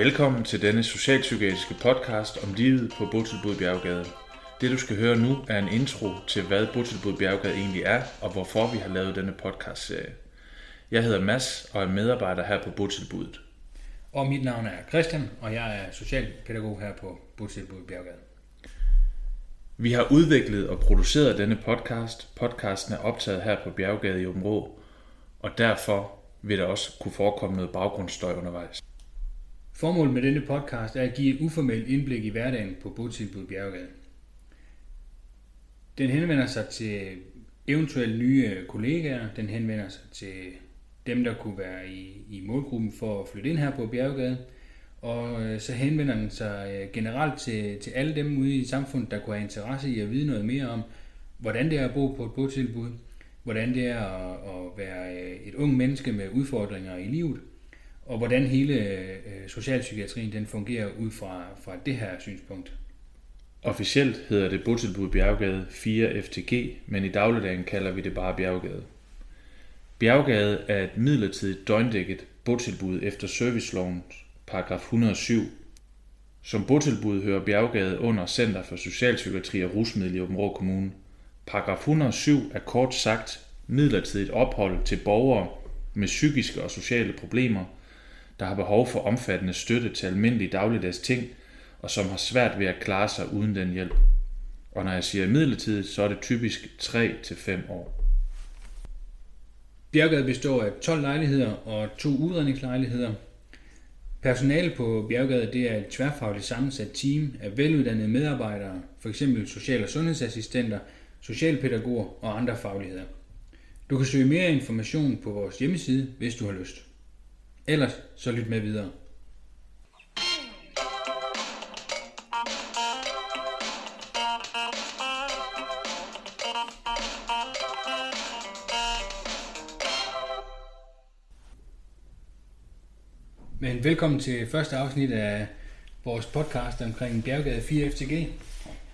Velkommen til denne socialpsykiatriske podcast om livet på Botilbud Bjerggade. Det du skal høre nu er en intro til hvad Botilbud Bjerggade egentlig er, og hvorfor vi har lavet denne podcastserie. Jeg hedder Mads og er medarbejder her på Botilbuddet. Og mit navn er Christian, og jeg er socialpædagog her på Botilbud Bjerggade. Vi har udviklet og produceret denne podcast. Podcasten er optaget her på Bjerggade i Områ, og derfor vil der også kunne forekomme noget baggrundsstøj undervejs. Formålet med denne podcast er at give et uformelt indblik i hverdagen på Botilbud Bjerggade. Den henvender sig til eventuelle nye kollegaer, den henvender sig til dem, der kunne være i, i målgruppen for at flytte ind her på Bjerggade, og øh, så henvender den sig øh, generelt til, til alle dem ude i samfundet, der kunne have interesse i at vide noget mere om, hvordan det er at bo på et botilbud, hvordan det er at, at være øh, et ung menneske med udfordringer i livet, og hvordan hele øh, socialpsykiatrien den fungerer ud fra, fra det her synspunkt. Officielt hedder det Botilbud Bjerggade 4 FTG, men i dagligdagen kalder vi det bare Bjerggade. Bjerggade er et midlertidigt døgndækket botilbud efter servicelovens paragraf 107. Som botilbud hører Bjerggade under Center for Socialpsykiatri og Rusmiddel i Åbenrå Kommune. Paragraf 107 er kort sagt midlertidigt ophold til borgere med psykiske og sociale problemer, der har behov for omfattende støtte til almindelige dagligdags ting, og som har svært ved at klare sig uden den hjælp. Og når jeg siger midlertidigt, så er det typisk 3-5 år. Bjerggade består af 12 lejligheder og to udredningslejligheder. Personale på Bjerggade det er et tværfagligt sammensat team af veluddannede medarbejdere, f.eks. social- og sundhedsassistenter, socialpædagoger og andre fagligheder. Du kan søge mere information på vores hjemmeside, hvis du har lyst. Ellers så lyt med videre. Men velkommen til første afsnit af vores podcast omkring Bjerggade 4 FTG.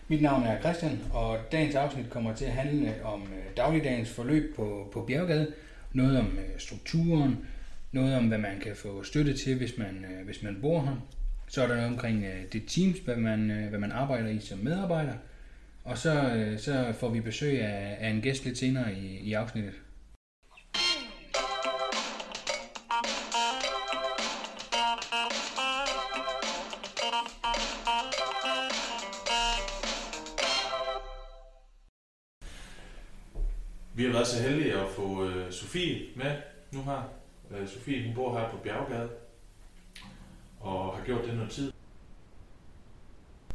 Mit navn er Christian, og dagens afsnit kommer til at handle om øh, dagligdagens forløb på, på Bjerggade. Noget om øh, strukturen, noget om, hvad man kan få støtte til, hvis man, øh, hvis man bor her. Så er der noget omkring øh, det teams, hvad man, øh, hvad man arbejder i som medarbejder. Og så, øh, så får vi besøg af, af en gæst lidt senere i, i afsnittet. Vi har været så heldige at få Sofie med nu her. Uh, Sofie hun bor her på Bjerggade og har gjort det noget tid.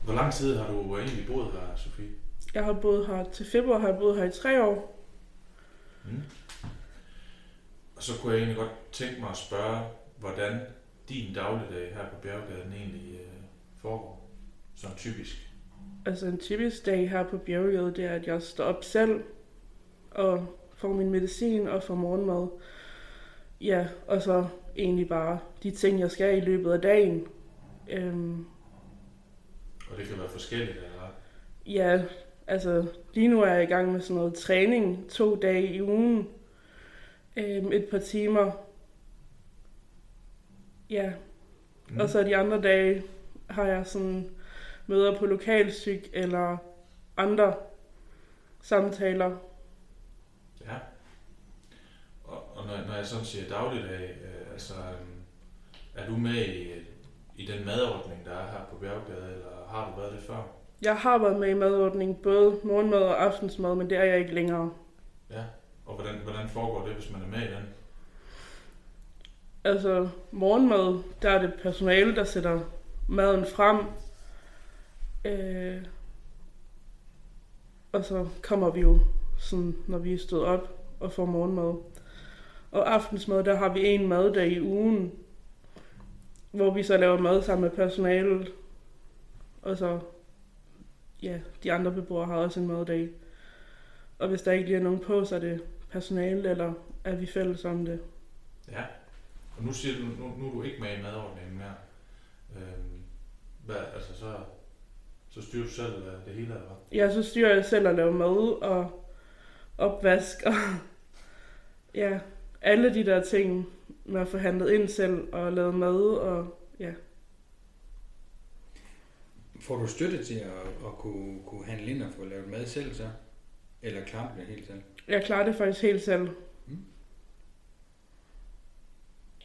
Hvor lang tid har du egentlig boet her, Sofie? Jeg har boet her til februar, har jeg boet her i tre år. Mm. Og så kunne jeg egentlig godt tænke mig at spørge, hvordan din dagligdag her på Bjerggaden egentlig uh, foregår, sådan typisk. Altså en typisk dag her på Bjerggaden, det er, at jeg står op selv, og får min medicin og får morgenmad. Ja, og så egentlig bare de ting, jeg skal i løbet af dagen. Øhm, og det kan være forskelligt, eller Ja, altså lige nu er jeg i gang med sådan noget træning to dage i ugen. Øhm, et par timer. Ja. Mm. Og så de andre dage har jeg sådan møder på lokalsyg eller andre samtaler Ja. Og, og når, når jeg sådan siger dagligdag, øh, altså, øh, er du med i, i den madordning, der er her på Bjerggade, eller har du været det før? Jeg har været med i madordningen, både morgenmad og aftensmad, men det er jeg ikke længere. Ja, og hvordan, hvordan foregår det, hvis man er med i den? Altså, morgenmad, der er det personale, der sætter maden frem. Øh, og så kommer vi jo sådan, når vi er stået op og får morgenmad. Og aftensmad, der har vi en maddag i ugen, hvor vi så laver mad sammen med personalet. Og så, ja, de andre beboere har også en maddag. Og hvis der ikke lige er nogen på, så er det personalet, eller er vi fælles om det. Ja, og nu siger du, nu, nu er du ikke med i madordningen mere. Øhm, hvad, altså så, så styrer du selv det hele, eller hvad? Ja, så styrer jeg selv at lave mad, og opvask og ja, alle de der ting med at få handlet ind selv og lavet mad og ja. Får du støtte til at, at kunne, kunne handle ind og få lavet mad selv så? Eller klarer du det helt selv? Jeg klarer det faktisk helt selv.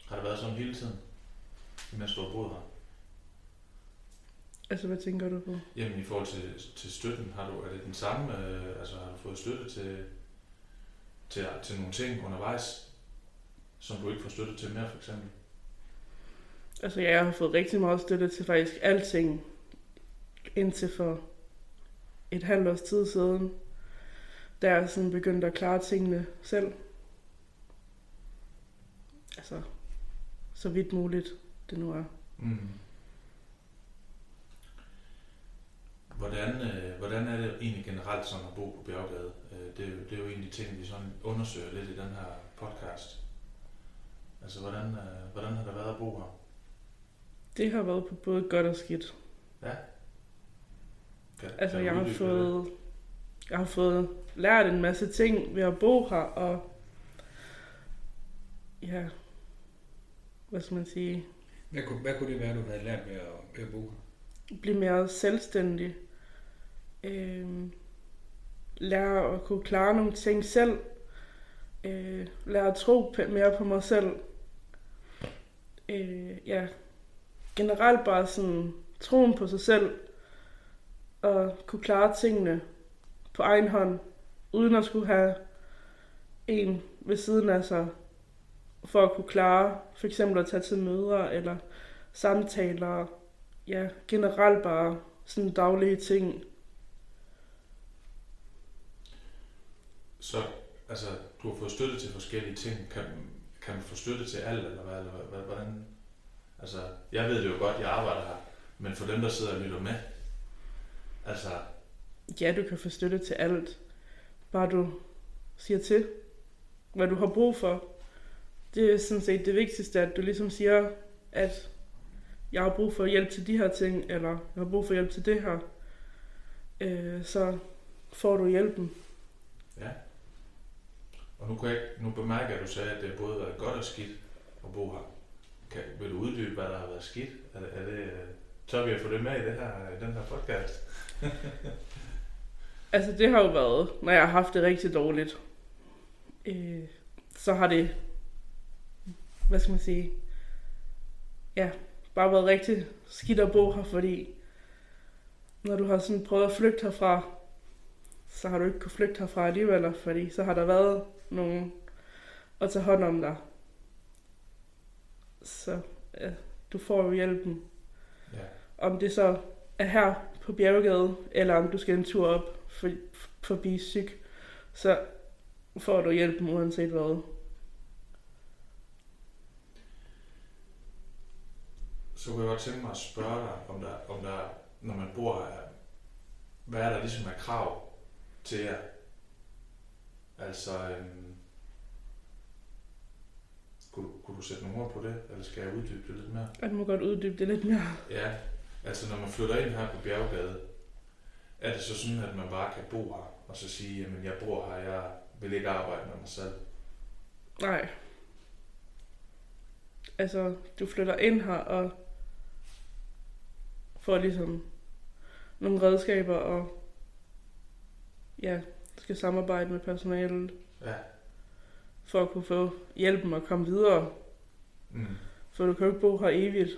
Har det været sådan hele tiden, imens du har boet her? Altså, hvad tænker du på? Jamen i forhold til, til støtten, har du, er det den samme, øh, altså har du fået støtte til, til, til nogle ting undervejs, som du ikke får støtte til mere for eksempel? Altså, jeg har fået rigtig meget støtte til faktisk alting indtil for et halvt års tid siden, da jeg sådan begyndte at klare tingene selv. Altså, så vidt muligt det nu er. Mm. Hvordan, øh, hvordan er det egentlig generelt sådan at bo på Bjerggade? Øh, det, er jo, det er jo en af de ting, vi sådan undersøger lidt i den her podcast. Altså, hvordan, øh, hvordan har det været at bo her? Det har været på både godt og skidt. Ja? Kan, Altså, kan jeg har fået, jeg har fået lært en masse ting ved at bo her, og ja, hvad skal man sige, Hvad kunne, hvad kunne det være, du havde lært ved at, ved at bo her? blive mere selvstændig. Øh, lære at kunne klare nogle ting selv. Øh, lære at tro mere på mig selv. Øh, ja, generelt bare sådan troen på sig selv. Og kunne klare tingene på egen hånd, uden at skulle have en ved siden af sig, for at kunne klare for eksempel at tage til møder eller samtaler, ja, generelt bare sådan daglige ting. Så, altså, du har fået støtte til forskellige ting. Kan, kan man få støtte til alt, eller hvad? Eller hvad- hvordan? Altså, jeg ved det jo godt, jeg arbejder her, men for dem, der sidder og lytter med, altså, Ja, du kan få støtte til alt. Bare du siger til, hvad du har brug for. Det er sådan set det vigtigste, at du ligesom siger, at jeg har brug for hjælp til de her ting, eller jeg har brug for hjælp til det her. Øh, så får du hjælpen. ja. Og nu, kan jeg, nu bemærker jeg, at du sagde, at det har både været godt og skidt at bo her. Kan, vil du uddybe, hvad der har været skidt? Er det, er det, øh, tør vi at få det med i det her, i den her podcast? Altså det har jo været, når jeg har haft det rigtig dårligt, øh, så har det, hvad skal man sige, ja, bare været rigtig skidt at bo her, fordi når du har sådan prøvet at flygte herfra, så har du ikke kunne flygte herfra alligevel, fordi så har der været nogen at tage hånd om dig. Så ja, du får jo hjælpen. Ja. Om det så er her på Bjergegade, eller om du skal en tur op for, forbi syg, så får du hjælpen uanset hvad. Så kunne jeg godt tænke mig at spørge dig, om der, om der når man bor her, hvad er der ligesom af krav til jer? Altså, øhm, kunne, kunne du sætte nogle ord på det, eller skal jeg uddybe det lidt mere? Og du må godt uddybe det lidt mere. Ja, altså når man flytter ind her på Bjerggade, er det så sådan, at man bare kan bo her, og så sige, jamen jeg bor her, jeg vil ikke arbejde med mig selv? Nej. Altså, du flytter ind her og får ligesom nogle redskaber og ja, skal samarbejde med personalet Ja. for at kunne få hjælpen og komme videre. Mm. For du kan jo ikke bo her evigt.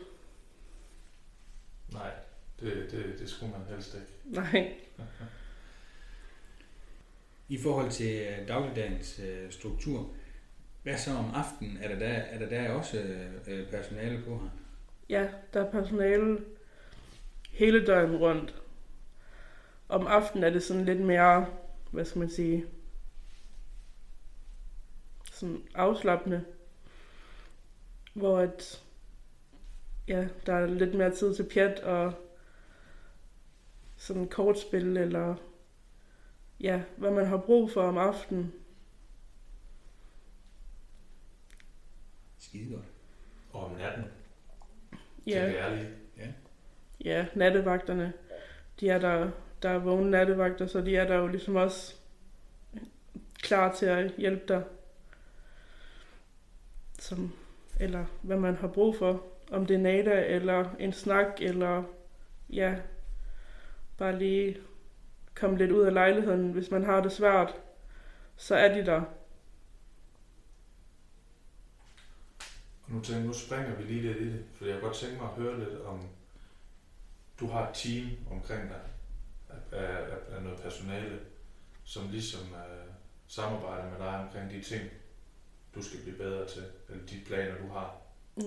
Nej, det, det, det skulle man helst ikke. Nej. I forhold til øh, dagligdagens øh, struktur, hvad så om aftenen? Er der der, er der, der også øh, øh, personale på her? Ja, der er personale hele døgnet rundt. Om aftenen er det sådan lidt mere, hvad skal man sige, sådan afslappende. Hvor at, ja, der er lidt mere tid til pjat og sådan kortspil eller ja, hvad man har brug for om aftenen. Skide godt. Og om natten, Ja. tænker jeg lige. ja, nattevagterne, de er der, der er vågne nattevagter, så de er der jo ligesom også klar til at hjælpe dig. Som, eller hvad man har brug for. Om det er nada, eller en snak, eller ja, bare lige komme lidt ud af lejligheden. Hvis man har det svært, så er de der. Og nu tænker nu springer vi lige lidt i det, for jeg kunne godt tænke mig at høre lidt om, du har et team omkring dig af, af, af noget personale, som ligesom uh, samarbejder med dig omkring de ting, du skal blive bedre til, eller de planer, du har.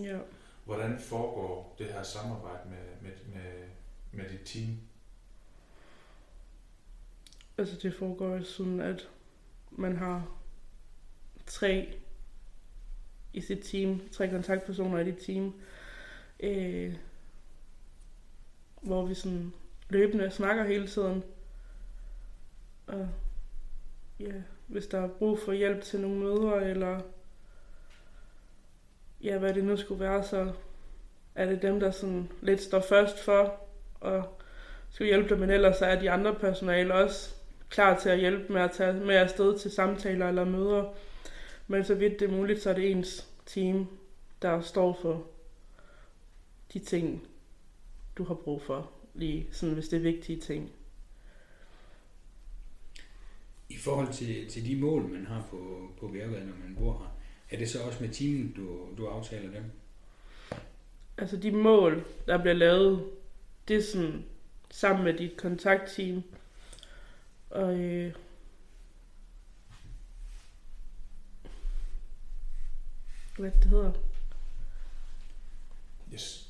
Ja. Hvordan foregår det her samarbejde med, med, med, med dit team? Altså det foregår sådan, at man har tre i sit team, tre kontaktpersoner i dit team, øh, hvor vi sådan løbende snakker hele tiden. Og ja, hvis der er brug for hjælp til nogle møder, eller ja, hvad det nu skulle være, så er det dem, der sådan lidt står først for og skulle hjælpe dem, men ellers så er de andre personale også klar til at hjælpe med at tage med afsted til samtaler eller møder. Men så vidt det er muligt, så er det ens team, der står for de ting, du har brug for, lige sådan, hvis det er vigtige ting. I forhold til, til de mål, man har på, på bjerget, når man bor her, er det så også med teamet, du, du aftaler dem? Altså de mål, der bliver lavet, det er sådan sammen med dit kontaktteam. Og øh, hvad det hedder. Yes.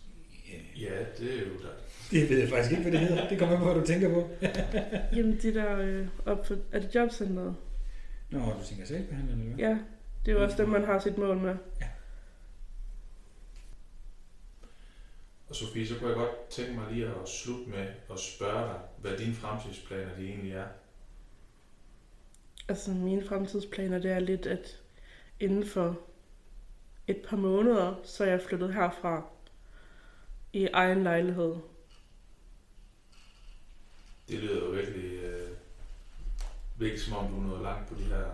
Ja, det er jo der. Det ved jeg faktisk ikke, hvad det hedder. Det kommer på, hvad du tænker på. Jamen de der øh, op for, er det jobcenteret? Nå, du tænker sagsbehandlerne, eller hvad? Ja, det er jo også dem, man har sit mål med. Og Sofie, så kunne jeg godt tænke mig lige at slutte med at spørge dig, hvad dine fremtidsplaner de egentlig er. Altså mine fremtidsplaner, det er lidt, at inden for et par måneder, så er jeg flyttet herfra i egen lejlighed. Det lyder jo virkelig, øh, virkelig som om du er nået langt på de her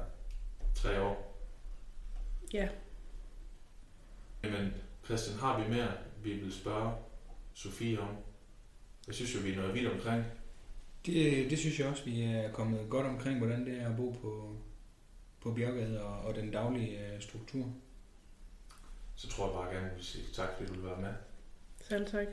tre år. Ja, Jamen, Christian, har vi mere, vi vil spørge Sofie om? Jeg synes jo, vi er nået vidt omkring. Det, det synes jeg også, vi er kommet godt omkring, hvordan det er at bo på, på Bjergade og, og den daglige øh, struktur. Så tror jeg bare gerne, at vi vil sige tak, fordi du vil være med. selv tak.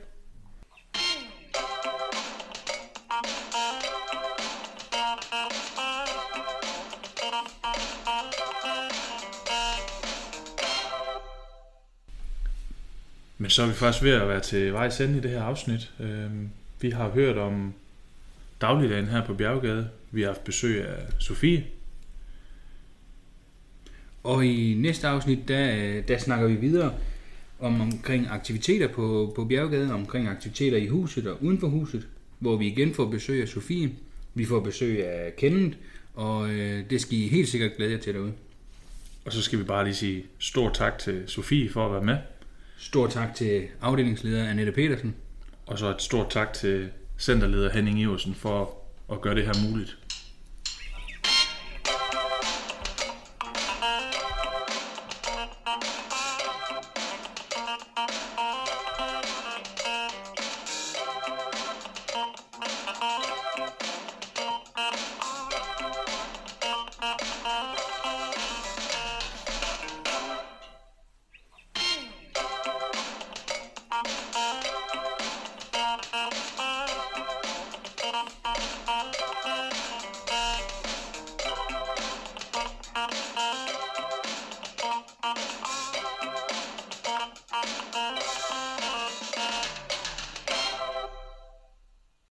Men så er vi faktisk ved at være til vejs ende i det her afsnit. Øhm, Vi har hørt om dagligdagen her på Bjerggade. Vi har haft besøg af Sofie. Og i næste afsnit, der, der snakker vi videre om omkring aktiviteter på, på Bjergade, omkring aktiviteter i huset og uden for huset, hvor vi igen får besøg af Sofie. Vi får besøg af Kenneth, og øh, det skal I helt sikkert glæde jer til derude. Og så skal vi bare lige sige stor tak til Sofie for at være med. Stor tak til afdelingsleder Annette Petersen. Og så et stort tak til centerleder Henning Iversen for at gøre det her muligt.